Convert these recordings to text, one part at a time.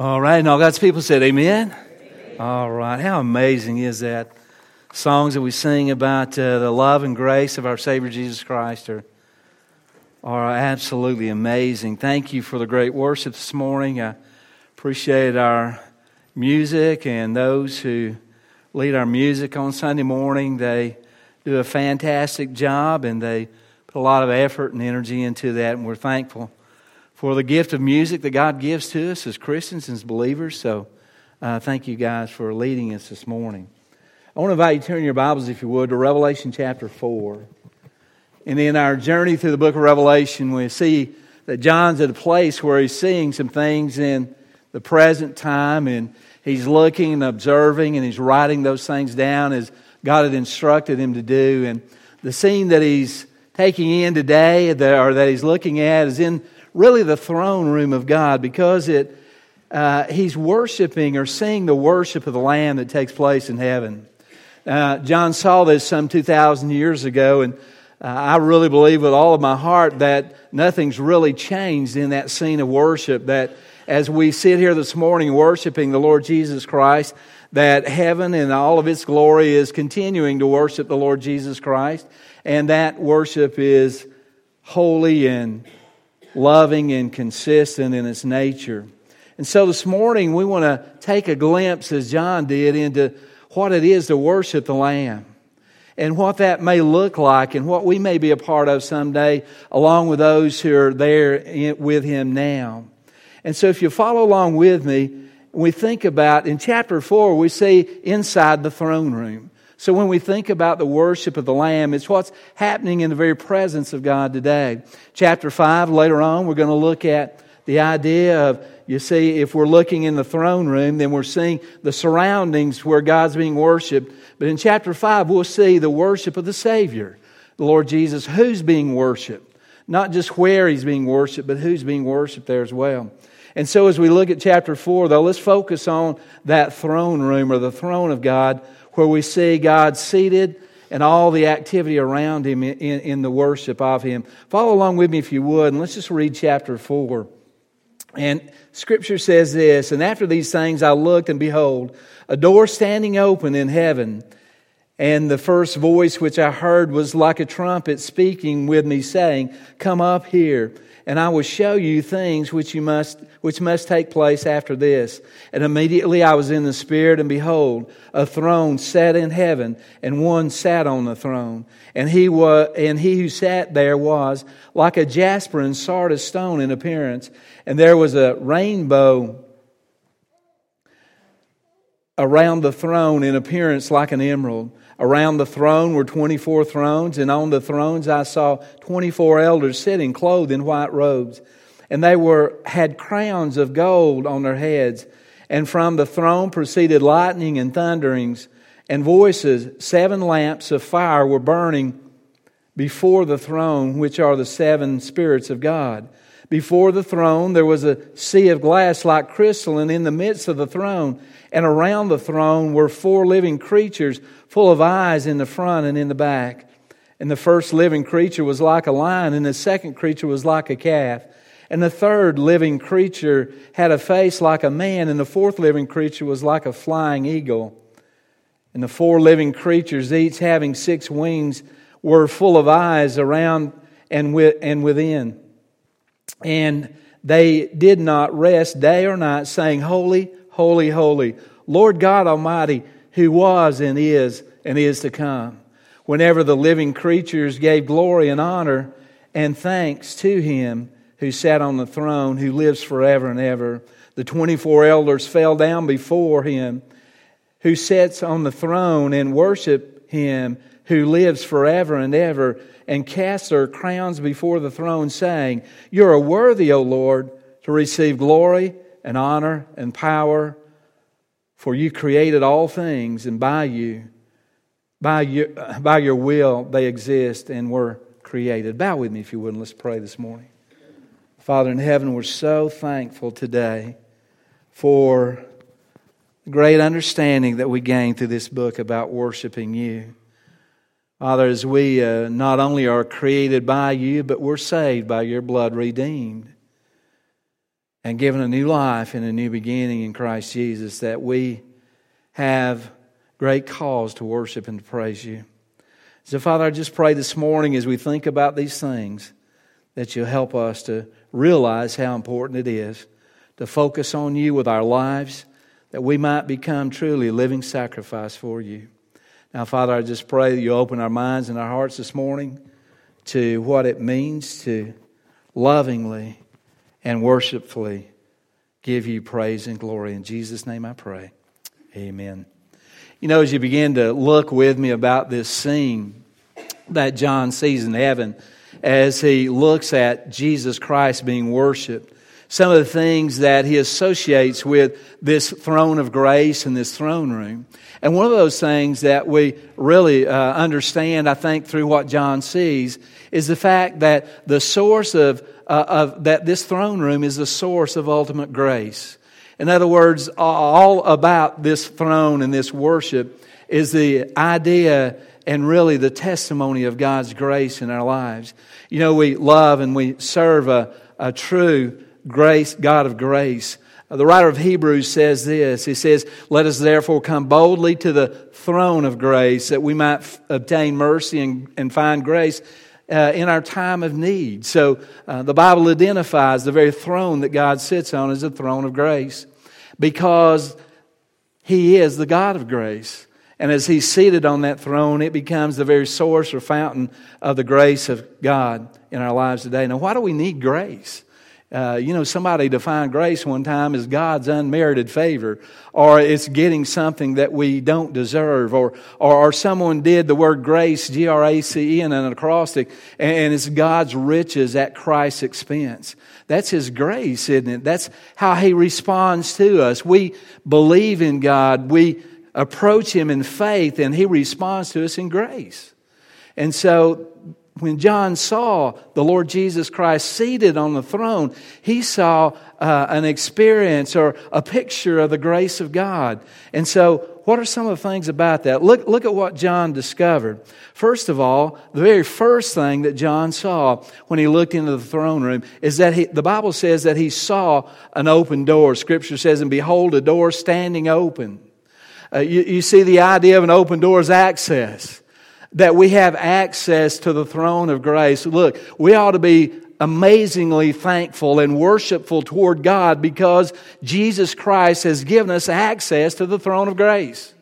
All right, and all God's people said, Amen. Amen. All right, how amazing is that? Songs that we sing about uh, the love and grace of our Savior Jesus Christ are, are absolutely amazing. Thank you for the great worship this morning. I appreciate our music and those who lead our music on Sunday morning. They do a fantastic job and they put a lot of effort and energy into that, and we're thankful for the gift of music that God gives to us as Christians and as believers. So, uh, thank you guys for leading us this morning. I want to invite you to turn your Bibles, if you would, to Revelation chapter 4. And in our journey through the book of Revelation, we see that John's at a place where he's seeing some things in the present time, and he's looking and observing, and he's writing those things down as God had instructed him to do. And the scene that he's taking in today, or that he's looking at, is in really the throne room of God because it, uh, he's worshiping or seeing the worship of the Lamb that takes place in heaven. Uh, John saw this some 2,000 years ago, and uh, I really believe with all of my heart that nothing's really changed in that scene of worship. That as we sit here this morning worshiping the Lord Jesus Christ, that heaven and all of its glory is continuing to worship the Lord Jesus Christ, and that worship is holy and loving and consistent in its nature. And so this morning we want to take a glimpse, as John did, into what it is to worship the Lamb and what that may look like and what we may be a part of someday along with those who are there with Him now. And so if you follow along with me, we think about in chapter 4, we see inside the throne room. So when we think about the worship of the Lamb, it's what's happening in the very presence of God today. Chapter 5, later on, we're going to look at the idea of, you see, if we're looking in the throne room, then we're seeing the surroundings where God's being worshiped. But in chapter 5, we'll see the worship of the Savior, the Lord Jesus, who's being worshiped. Not just where he's being worshiped, but who's being worshiped there as well. And so as we look at chapter 4, though, let's focus on that throne room or the throne of God where we see God seated and all the activity around him in, in, the worship of him. Follow along with me if you would, and let's just read chapter 4. And scripture says this And after these things I looked, and behold, a door standing open in heaven. And the first voice which I heard was like a trumpet speaking with me, saying, Come up here and I will show you things which you must which must take place after this. And immediately I was in the spirit, and behold, a throne sat in heaven, and one sat on the throne. And he was and he who sat there was like a jasper and sardius stone in appearance, and there was a rainbow around the throne in appearance like an emerald. Around the throne were 24 thrones, and on the thrones I saw 24 elders sitting clothed in white robes. And they were, had crowns of gold on their heads. And from the throne proceeded lightning and thunderings and voices. Seven lamps of fire were burning before the throne, which are the seven spirits of God. Before the throne there was a sea of glass like crystal, and in the midst of the throne and around the throne were four living creatures full of eyes in the front and in the back. And the first living creature was like a lion, and the second creature was like a calf. And the third living creature had a face like a man, and the fourth living creature was like a flying eagle. And the four living creatures, each having six wings, were full of eyes around and, within. And they did not rest day or night, saying, Holy, holy, holy, Lord God Almighty, who was and is and is to come. Whenever the living creatures gave glory and honor and thanks to him who sat on the throne, who lives forever and ever, the 24 elders fell down before him who sits on the throne and worship him who lives forever and ever and cast their crowns before the throne, saying, You are worthy, O Lord, to receive glory and honor and power. For you created all things, and by you, by your, by your will, they exist and were created. Bow with me, if you would, and let's pray this morning. Father in heaven, we're so thankful today for the great understanding that we gain through this book about worshiping you. Father, as we uh, not only are created by you, but we're saved by your blood redeemed. and given a new life and a new beginning in Christ Jesus, that we have great cause to worship and to praise you. So, Father, I just pray this morning as we think about these things that you'll help us to realize how important it is to focus on you with our lives, that we might become truly a living sacrifice for you. Now, Father, I just pray that you open our minds and our hearts this morning to what it means to lovingly and worshipfully give you praise and glory. In Jesus' name I pray. Amen. You know, as you begin to look with me about this scene that John sees in heaven as he looks at Jesus Christ being worshiped, some of the things that he associates with this throne of grace and this throne room. And one of those things that we really uh, understand, I think, through what John sees, is the fact that the source of, uh, of that this throne room is the source of ultimate grace. In other words, all about this throne and this worship is the idea and really the testimony of God's grace in our lives. You know, we love and we serve a, a true grace, God of grace. Uh, the writer of Hebrews says this. He says, Let us therefore come boldly to the throne of grace that we might f- obtain mercy and, and find grace uh, in our time of need. So uh, the Bible identifies the very throne that God sits on as the throne of grace because He is the God of grace. And as He's seated on that throne, it becomes the very source or fountain of the grace of God in our lives today. Now, why do we need grace? Uh, you know, somebody defined grace one time as God's unmerited favor, or it's getting something that we don't deserve, or, or, or someone did the word grace, G R A C E, in an acrostic, and it's God's riches at Christ's expense. That's His grace, isn't it? That's how He responds to us. We believe in God, we approach Him in faith, and He responds to us in grace. And so when John saw the Lord Jesus Christ seated on the throne, he saw uh, an experience or a picture of the grace of God. And so, what are some of the things about that? Look, look at what John discovered. First of all, the very first thing that John saw when he looked into the throne room is that he, the Bible says that he saw an open door. Scripture says, and behold, a door standing open. Uh, you, you see, the idea of an open door is access that we have access to the throne of grace. Look, we ought to be amazingly thankful and worshipful toward God because Jesus Christ has given us access to the throne of grace.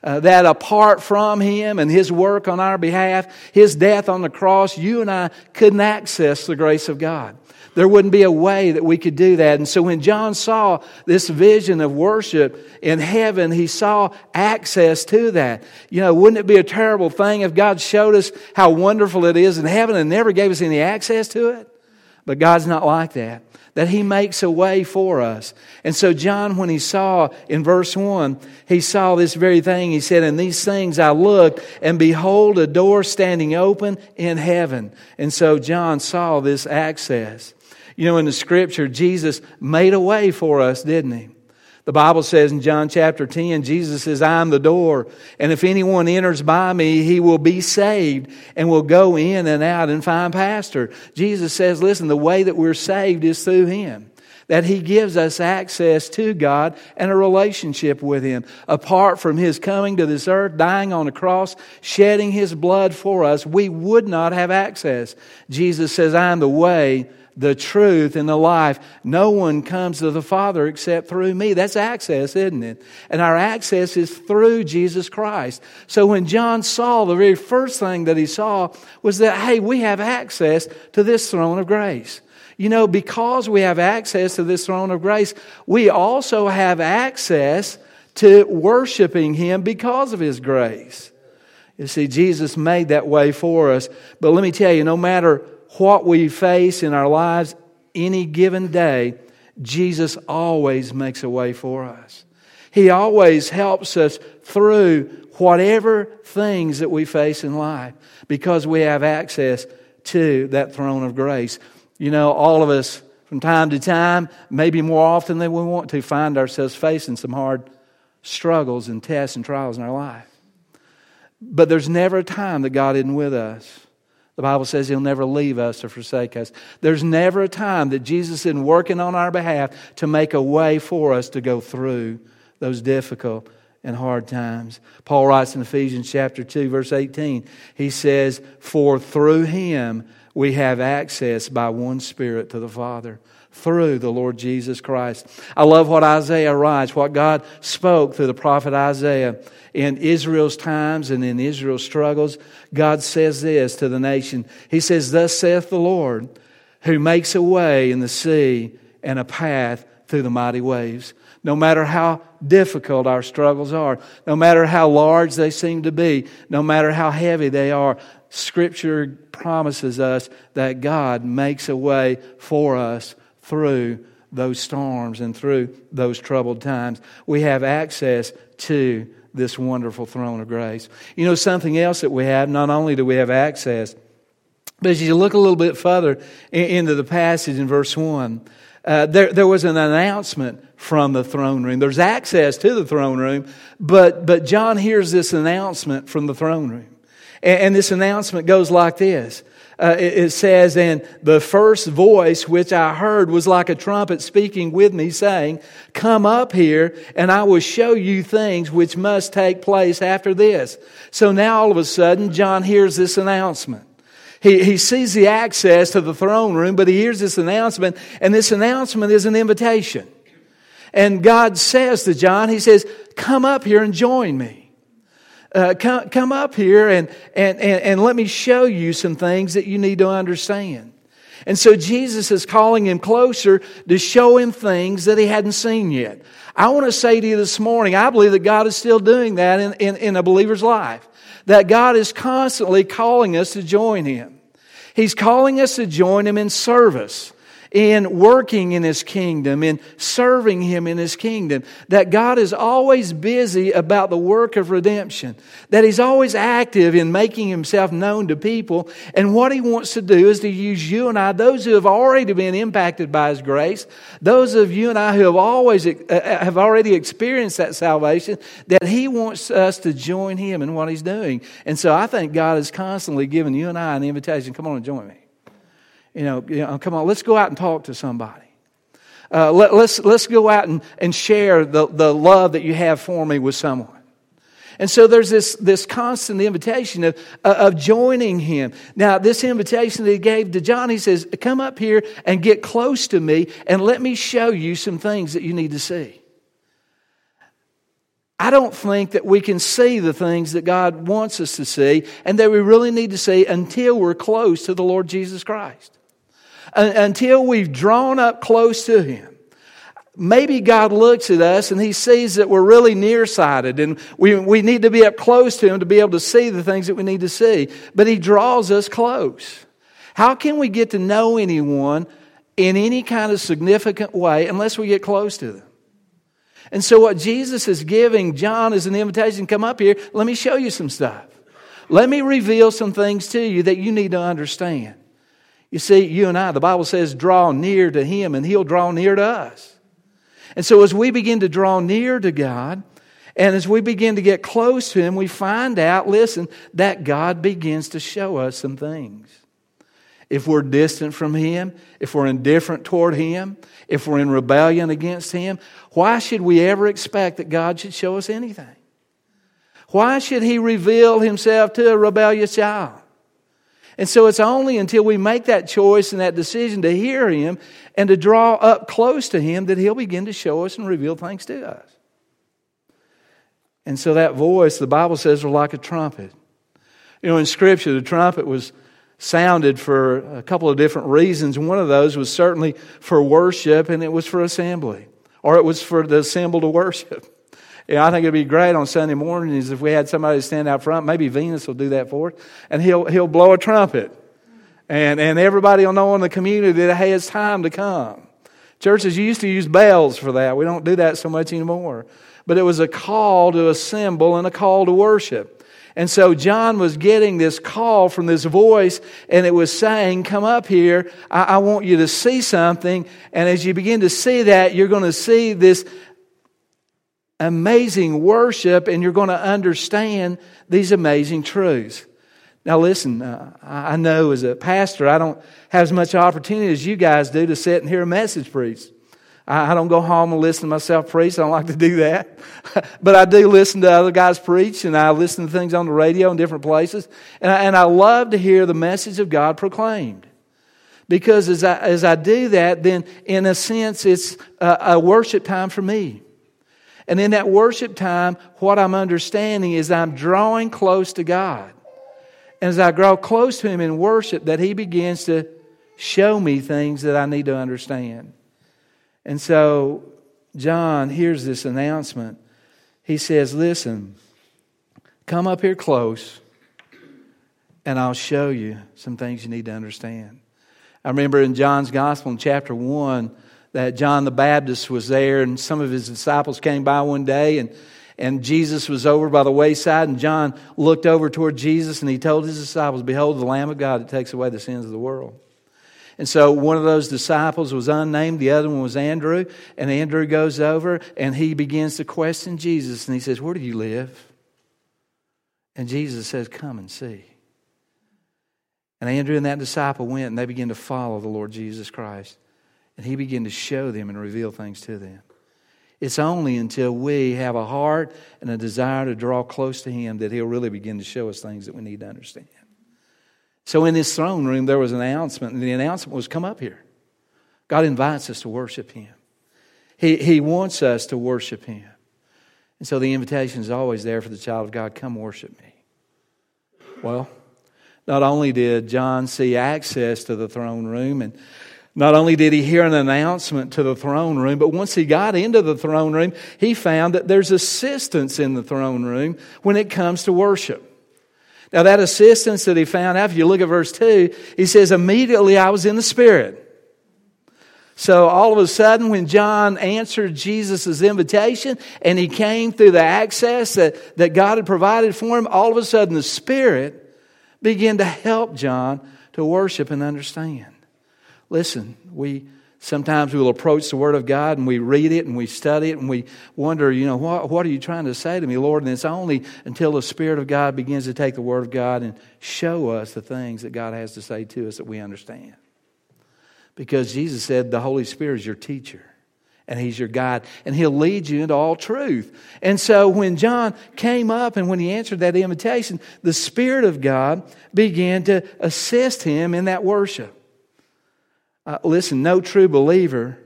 Uh, that apart from Him and His work on our behalf, His death on the cross, you and I couldn't access the grace of God. There wouldn't be a way that we could do that. And so when John saw this vision of worship in heaven, he saw access to that. You know, wouldn't it be a terrible thing if God showed us how wonderful it is in heaven and never gave us any access to it? But God's not like that. That He makes a way for us. And so, John, when he saw in verse 1, he saw this very thing. He said, In these things I looked, and behold, a door standing open in heaven. And so, John saw this access. You know, in the scripture, Jesus made a way for us, didn't he? The Bible says in John chapter 10, Jesus says, I am the door, and if anyone enters by me, he will be saved and will go in and out and find pasture. Jesus says, listen, the way that we're saved is through him. That he gives us access to God and a relationship with him. Apart from his coming to this earth, dying on a cross, shedding his blood for us, we would not have access. Jesus says, I am the way, the truth, and the life. No one comes to the Father except through me. That's access, isn't it? And our access is through Jesus Christ. So when John saw, the very first thing that he saw was that, hey, we have access to this throne of grace. You know, because we have access to this throne of grace, we also have access to worshiping Him because of His grace. You see, Jesus made that way for us. But let me tell you, no matter what we face in our lives any given day, Jesus always makes a way for us. He always helps us through whatever things that we face in life because we have access to that throne of grace. You know, all of us from time to time, maybe more often than we want to, find ourselves facing some hard struggles and tests and trials in our life. But there's never a time that God isn't with us. The Bible says He'll never leave us or forsake us. There's never a time that Jesus isn't working on our behalf to make a way for us to go through those difficult and hard times. Paul writes in Ephesians chapter 2, verse 18, he says, For through Him we have access by one Spirit to the Father through the Lord Jesus Christ. I love what Isaiah writes, what God spoke through the prophet Isaiah. In Israel's times and in Israel's struggles, God says this to the nation. He says, Thus saith the Lord, who makes a way in the sea and a path through the mighty waves. No matter how difficult our struggles are, no matter how large they seem to be, no matter how heavy they are, Scripture promises us that God makes a way for us through those storms and through those troubled times. We have access to this wonderful throne of grace. You know, something else that we have, not only do we have access, but as you look a little bit further into the passage in verse 1, uh, there, there was an announcement from the throne room. There's access to the throne room, but, but John hears this announcement from the throne room. And, and this announcement goes like this uh, it, it says, And the first voice which I heard was like a trumpet speaking with me, saying, Come up here, and I will show you things which must take place after this. So now all of a sudden, John hears this announcement. He, he sees the access to the throne room, but he hears this announcement, and this announcement is an invitation. And God says to John, He says, Come up here and join me. Uh, come, come up here and, and, and, and let me show you some things that you need to understand. And so Jesus is calling him closer to show him things that he hadn't seen yet. I want to say to you this morning, I believe that God is still doing that in, in, in a believer's life. That God is constantly calling us to join him. He's calling us to join him in service in working in His kingdom, in serving Him in His kingdom, that God is always busy about the work of redemption, that He's always active in making Himself known to people. And what He wants to do is to use you and I, those who have already been impacted by His grace, those of you and I who have always uh, uh, have already experienced that salvation, that He wants us to join Him in what He's doing. And so I think God is constantly giving you and I an invitation. Come on and join me. You know, you know come on, let's go out and talk to somebody. Uh, let, us let's, let's go out and, and share the, the love that you have for me with someone. And so there's this, this constant invitation of, uh, of joining him. Now, this invitation that he gave to John, he says, Come up here and get close to me and let me show you some things that you need to see. I don't think that we can see the things that God wants us to see and that we really need to see until we're close to the Lord Jesus Christ until we've drawn up close to Him. Maybe God looks at us and He sees that we're really nearsighted and we, we need to be up close to Him to be able to see the things that we need to see. But He draws us close. How can we get to know anyone in any kind of significant way unless we get close to them? And so, what Jesus is giving John is an invitation come up here, let me show you some stuff. Let me reveal some things to you that you need to understand. You see, you and I, the Bible says, draw near to Him and He'll draw near to us. And so as we begin to draw near to God, and as we begin to get close to Him, we find out, listen, that God begins to show us some things. If we're distant from Him, if we're indifferent toward Him, if we're in rebellion against Him, why should we ever expect that God should show us anything? Why should He reveal Himself to a rebellious child? And so it's only until we make that choice and that decision to hear Him and to draw up close to Him that He'll begin to show us and reveal things to us. And so that voice, the Bible says, was like a trumpet. You know, in Scripture, the trumpet was sounded for a couple of different reasons. One of those was certainly for worship, and it was for assembly, or it was for the assembly to worship. Yeah, I think it'd be great on Sunday mornings if we had somebody stand out front. Maybe Venus will do that for us. And he'll, he'll blow a trumpet. And, and everybody will know in the community that hey, it's time to come. Churches used to use bells for that. We don't do that so much anymore. But it was a call to assemble and a call to worship. And so John was getting this call from this voice, and it was saying, Come up here. I, I, want you to see something. And as you begin to see that, you're going to see this amazing worship and you're going to understand these amazing truths. Now, listen, uh, I know as a pastor, I don't have as much opportunity as you guys do to sit and hear a message preached. I, I don't go home and listen to myself preach. I don't like to do that. but I do listen to other guys preach, and I listen to things on the radio in different places. And I, and I love to hear the message of God proclaimed. Because as I, as I do that, then in a sense, it's a, a worship time for me. And in that worship time, what I'm understanding is I'm drawing close to God. And as I grow close to Him in worship, that He begins to show me things that I need to understand. And so, John hears this announcement. He says, Listen, come up here close, and I'll show you some things you need to understand. I remember in John's Gospel in chapter 1 that John the Baptist was there, and some of his disciples came by one day, and, and Jesus was over by the wayside, and John looked over toward Jesus, and he told his disciples, Behold, the Lamb of God that takes away the sins of the world. And so one of those disciples was unnamed, the other one was Andrew, and Andrew goes over and he begins to question Jesus, and he says, Where do you live? And Jesus says, Come and see. And Andrew and that disciple went and they began to follow the Lord Jesus Christ. And he began to show them and reveal things to them. It's only until we have a heart and a desire to draw close to him that he'll really begin to show us things that we need to understand. So in this throne room, there was an announcement, and the announcement was come up here. God invites us to worship him. He, he wants us to worship him. And so the invitation is always there for the child of God come worship me. Well, not only did John see access to the throne room, and not only did he hear an announcement to the throne room, but once he got into the throne room, he found that there's assistance in the throne room when it comes to worship. Now, that assistance that he found if you look at verse 2, he says, Immediately I was in the Spirit. So all of a sudden, when John answered Jesus' invitation and he came through the access that, that God had provided for him, all of a sudden the Spirit began to help John to worship and understand. Listen, we sometimes we'll approach the Word of God and we read it and we study it and we wonder, you know, what, what are you trying to say to me, Lord? And it's only until the Spirit of God begins to take the Word of God and show us the things that God has to say to us that we understand. Because Jesus said the Holy Spirit is your teacher and he's your guide and he'll lead you into all truth. And so when John came up and when he answered that invitation, the Spirit of God began to assist him in that worship. Uh, listen, no true believer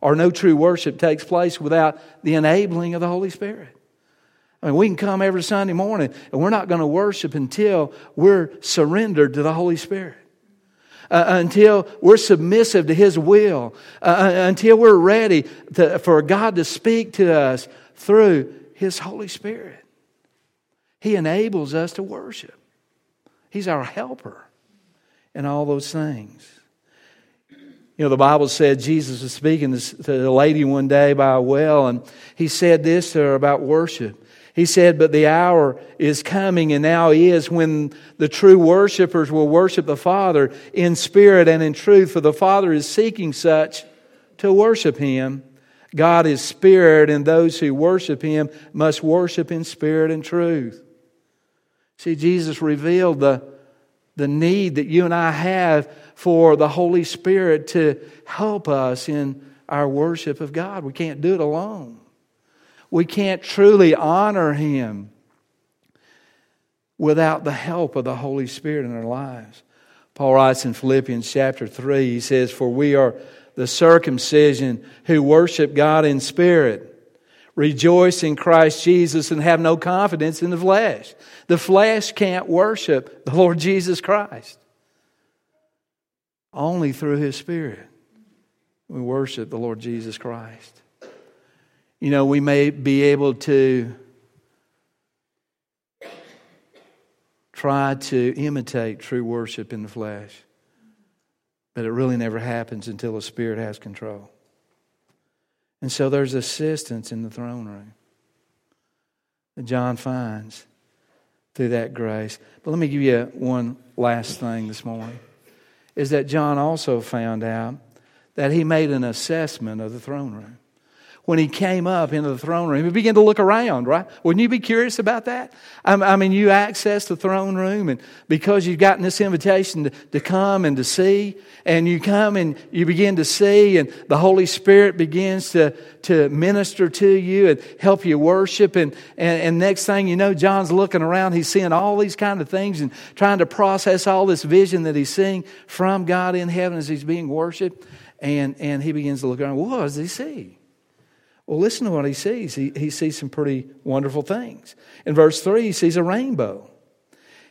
or no true worship takes place without the enabling of the Holy Spirit. I mean, we can come every Sunday morning and we're not going to worship until we're surrendered to the Holy Spirit uh, until we're submissive to His will, uh, uh, until we're ready to, for God to speak to us through His Holy Spirit. He enables us to worship, He's our helper in all those things. You know, the Bible said Jesus was speaking to a lady one day by a well, and he said this to her about worship. He said, But the hour is coming, and now is, when the true worshipers will worship the Father in spirit and in truth, for the Father is seeking such to worship Him. God is spirit, and those who worship Him must worship in spirit and truth. See, Jesus revealed the, the need that you and I have for the Holy Spirit to help us in our worship of God. We can't do it alone we can't truly honor Him without the help of the Holy Spirit in our lives. Paul writes in Philippians chapter 3, he says, For we are the circumcision who worship God in spirit, rejoice in Christ Jesus, and have no confidence in the flesh. The flesh can't worship the Lord Jesus Christ. Only through His Spirit we worship the Lord Jesus Christ. You know, we may be able to try to imitate true worship in the flesh, but it really never happens until the Spirit has control. And so there's assistance in the throne room that John finds through that grace. But let me give you one last thing this morning is that John also found out that he made an assessment of the throne room. When he came up into the throne room. He began to look around, right? Wouldn't you be curious about that? I mean, you access the throne room, and because you've gotten this invitation to, to come and to see, and you come and you begin to see, and the Holy Spirit begins to, to minister to you and help you worship. And, and, and next thing you know, John's looking around, he's seeing all these kind of things and trying to process all this vision that he's seeing from God in heaven as he's being worshiped. And, and he begins to look around. What does he see? Well, listen to what he sees. He, he sees some pretty wonderful things. In verse 3, he sees a rainbow.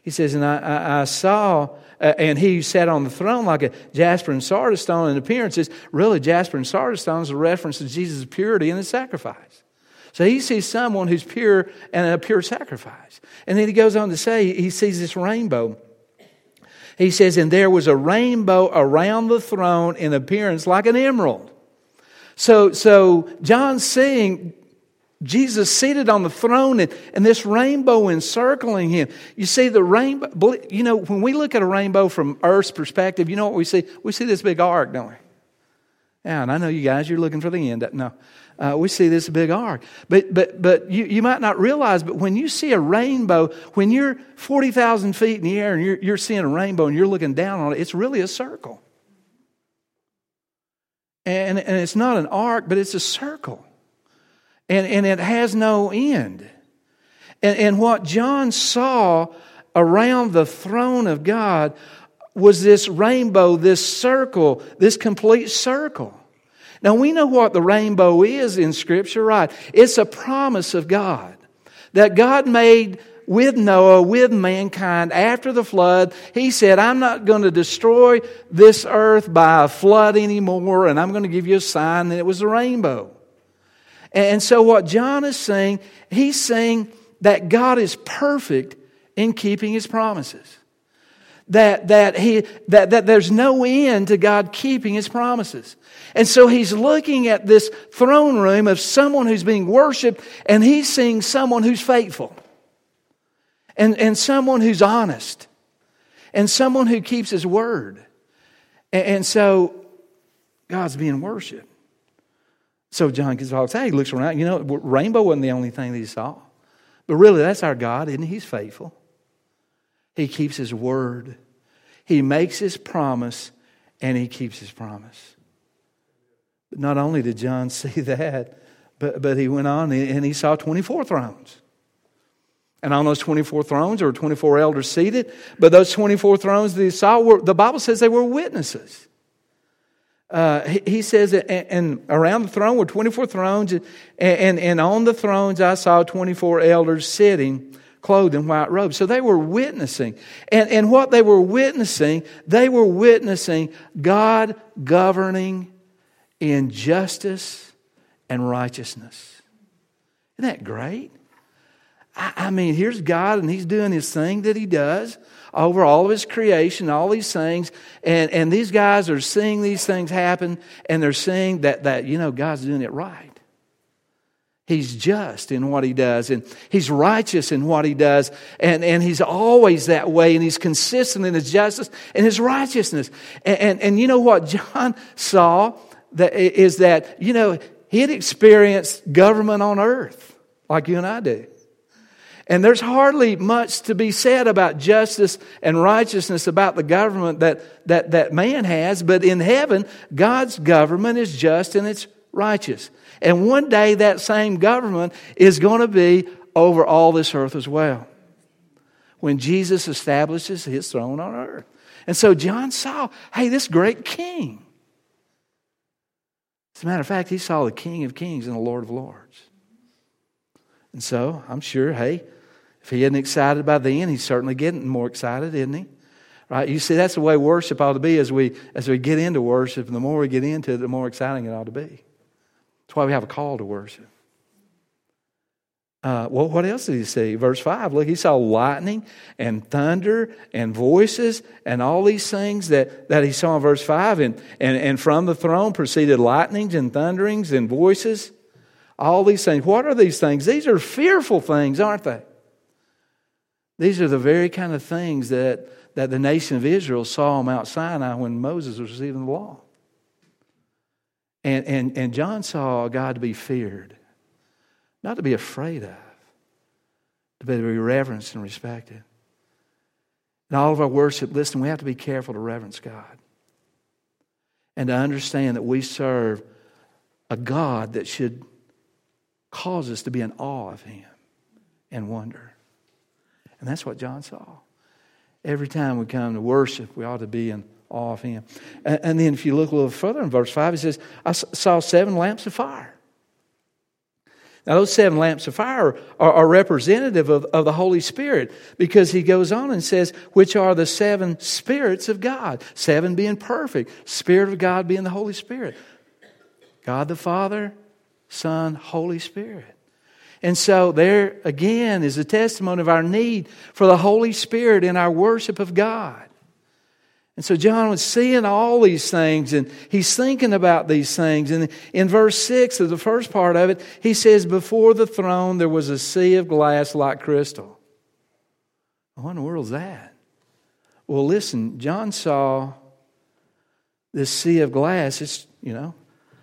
He says, And I, I, I saw, uh, and he sat on the throne like a jasper and sardius stone in appearances. Really, jasper and sardius stone is a reference to Jesus' purity and his sacrifice. So he sees someone who's pure and a pure sacrifice. And then he goes on to say, he sees this rainbow. He says, And there was a rainbow around the throne in appearance like an emerald. So, so John's seeing Jesus seated on the throne and, and this rainbow encircling him. You see, the rainbow, you know, when we look at a rainbow from Earth's perspective, you know what we see? We see this big arc, don't we? Yeah, and I know you guys, you're looking for the end. No, uh, we see this big arc. But, but, but you, you might not realize, but when you see a rainbow, when you're 40,000 feet in the air and you're, you're seeing a rainbow and you're looking down on it, it's really a circle. And, and it's not an arc, but it's a circle. And, and it has no end. And, and what John saw around the throne of God was this rainbow, this circle, this complete circle. Now we know what the rainbow is in Scripture, right? It's a promise of God that God made with Noah, with mankind after the flood. He said, I'm not going to destroy this earth by a flood anymore, and I'm going to give you a sign that it was a rainbow. And so, what John is saying, he's saying that God is perfect in keeping his promises. That, that, he, that, that there's no end to God keeping his promises. And so he's looking at this throne room of someone who's being worshiped, and he's seeing someone who's faithful and, and someone who's honest and someone who keeps his word. And, and so God's being worshiped. So John gets off. Hey, he looks around. You know, rainbow wasn't the only thing that he saw. But really, that's our God, isn't he? He's faithful. He keeps his word. He makes his promise and he keeps his promise. But not only did John see that, but, but he went on and he saw 24 thrones. And on those 24 thrones, there were 24 elders seated. But those 24 thrones that he saw, were, the Bible says they were witnesses. Uh, he, he, says, and, and, around the throne were 24 thrones, and, and, and on the thrones I saw 24 elders sitting, clothed in white robes. So they were witnessing. And, and what they were witnessing, they were witnessing God governing in justice and righteousness. Isn't that great? I, mean, here's God, and He's doing His thing that He does over all of His creation, all these things. And, and these guys are seeing these things happen, and they're seeing that, that, you know, God's doing it right. He's just in what he does, and he's righteous in what he does, and, and he's always that way, and he's consistent in his justice and his righteousness. And, and, and you know what John saw that is that, you know, he had experienced government on earth like you and I do. And there's hardly much to be said about justice and righteousness about the government that, that, that man has, but in heaven, God's government is just and it's righteous. And one day that same government is going to be over all this earth as well. When Jesus establishes his throne on earth. And so John saw, hey, this great king. As a matter of fact, he saw the King of Kings and the Lord of Lords. And so I'm sure, hey, if he isn't excited by then, he's certainly getting more excited, isn't he? Right? You see, that's the way worship ought to be as we as we get into worship, and the more we get into it, the more exciting it ought to be. That's why we have a call to worship. Uh, well, what else did he see? Verse 5. Look, he saw lightning and thunder and voices and all these things that, that he saw in verse 5. And, and, and from the throne proceeded lightnings and thunderings and voices. All these things. What are these things? These are fearful things, aren't they? These are the very kind of things that, that the nation of Israel saw on Mount Sinai when Moses was receiving the law. And, and, and John saw God to be feared, not to be afraid of, to be reverenced and respected. In all of our worship, listen, we have to be careful to reverence God and to understand that we serve a God that should cause us to be in awe of Him and wonder. And that's what John saw. Every time we come to worship, we ought to be in awe of Him. And, and then if you look a little further in verse 5, he says, I saw seven lamps of fire. Now, those seven lamps of fire are, are, representative of, of the Holy Spirit because he goes on and says, which are the seven spirits of God. Seven being perfect, Spirit of God being the Holy Spirit. God the Father, Son, Holy Spirit. And so, there again is a testimony of our need for the Holy Spirit in our worship of God. And so John was seeing all these things and he's thinking about these things. And in verse 6 of the first part of it, he says, Before the throne there was a sea of glass like crystal. What in the world is that? Well, listen, John saw this sea of glass. It's, you know,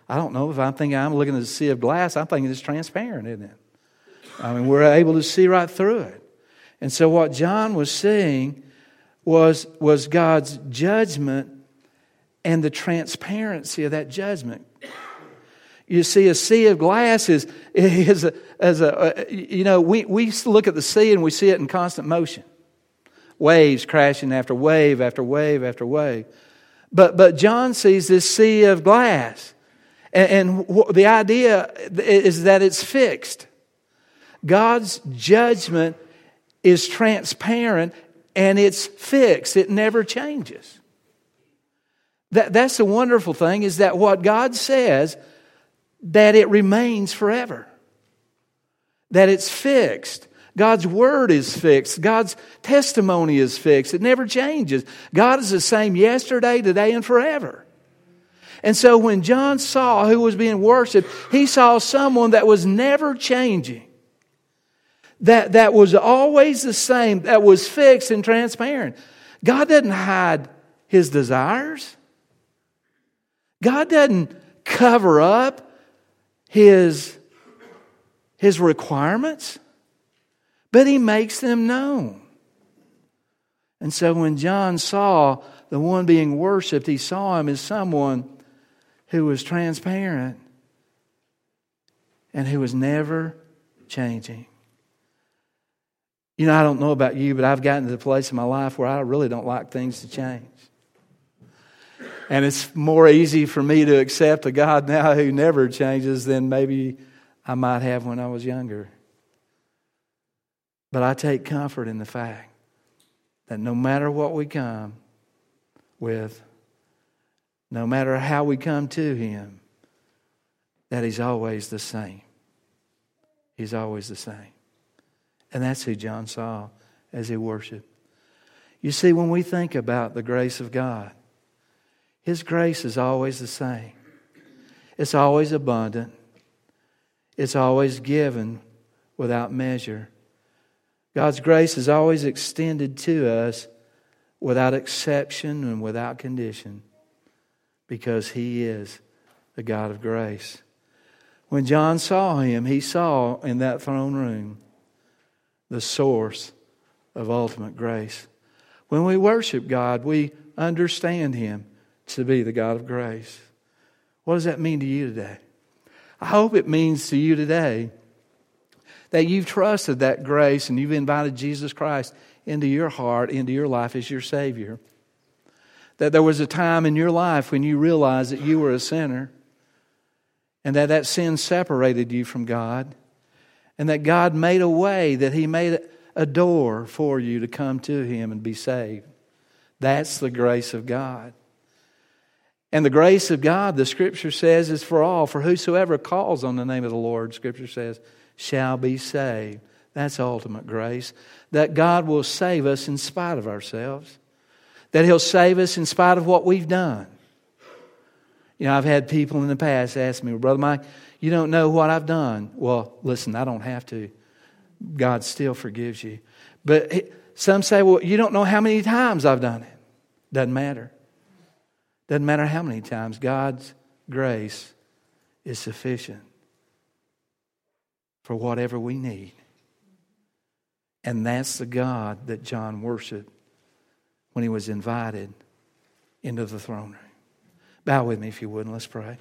I don't know if I'm thinking I'm looking at a sea of glass, I'm thinking it's transparent, isn't it? I mean, we're able to see right through it. And so what John was seeing was, was God's judgment and the transparency of that judgment. You see, a sea of glass is, is a, as a, you know, we, we look at the sea and we see it in constant motion. Waves crashing after wave after wave after wave. But, but John sees this sea of glass. And, and the idea is that it's fixed. God's judgment is transparent and it's fixed. It never changes. That, that's the wonderful thing is that what God says, that it remains forever. That it's fixed. God's word is fixed. God's testimony is fixed. It never changes. God is the same yesterday, today, and forever. And so when John saw who was being worshiped, he saw someone that was never changing that, that was always the same, that was fixed and transparent. God doesn't hide his desires. God doesn't cover up his, his requirements, but he makes them known. And so when John saw the one being worshiped, he saw him as someone who was transparent and who was never changing. You know, I don't know about you, but I've gotten to the place in my life where I really don't like things to change. And it's more easy for me to accept a God now who never changes than maybe I might have when I was younger. But I take comfort in the fact that no matter what we come with, no matter how we come to Him, that He's always the same. He's always the same. And that's who John saw as he worshiped. You see, when we think about the grace of God, His grace is always the same. It's always abundant. It's always given without measure. God's grace is always extended to us without exception and without condition because He is the God of grace. When John saw Him, he saw in that throne room the source of ultimate grace. When we worship God, we understand Him to be the God of grace. What does that mean to you today? I hope it means to you today that you've trusted that grace and you've invited Jesus Christ into your heart, into your life as your Savior. That there was a time in your life when you realized that you were a sinner and that that sin separated you from God and that God made a way, that He made a door for you to come to Him and be saved. That's the grace of God. And the grace of God, the Scripture says, is for all. For whosoever calls on the name of the Lord, Scripture says, shall be saved. That's ultimate grace. That God will save us in spite of ourselves. That He'll save us in spite of what we've done. You know, I've had people in the past ask me, Brother Mike, you don't know what I've done. Well, listen, I don't have to. God still forgives you. But some say, well, you don't know how many times I've done it. Doesn't matter. Doesn't matter how many times. God's grace is sufficient for whatever we need. And that's the God that John worshiped when he was invited into the throne room. Bow with me if you would, and let's pray.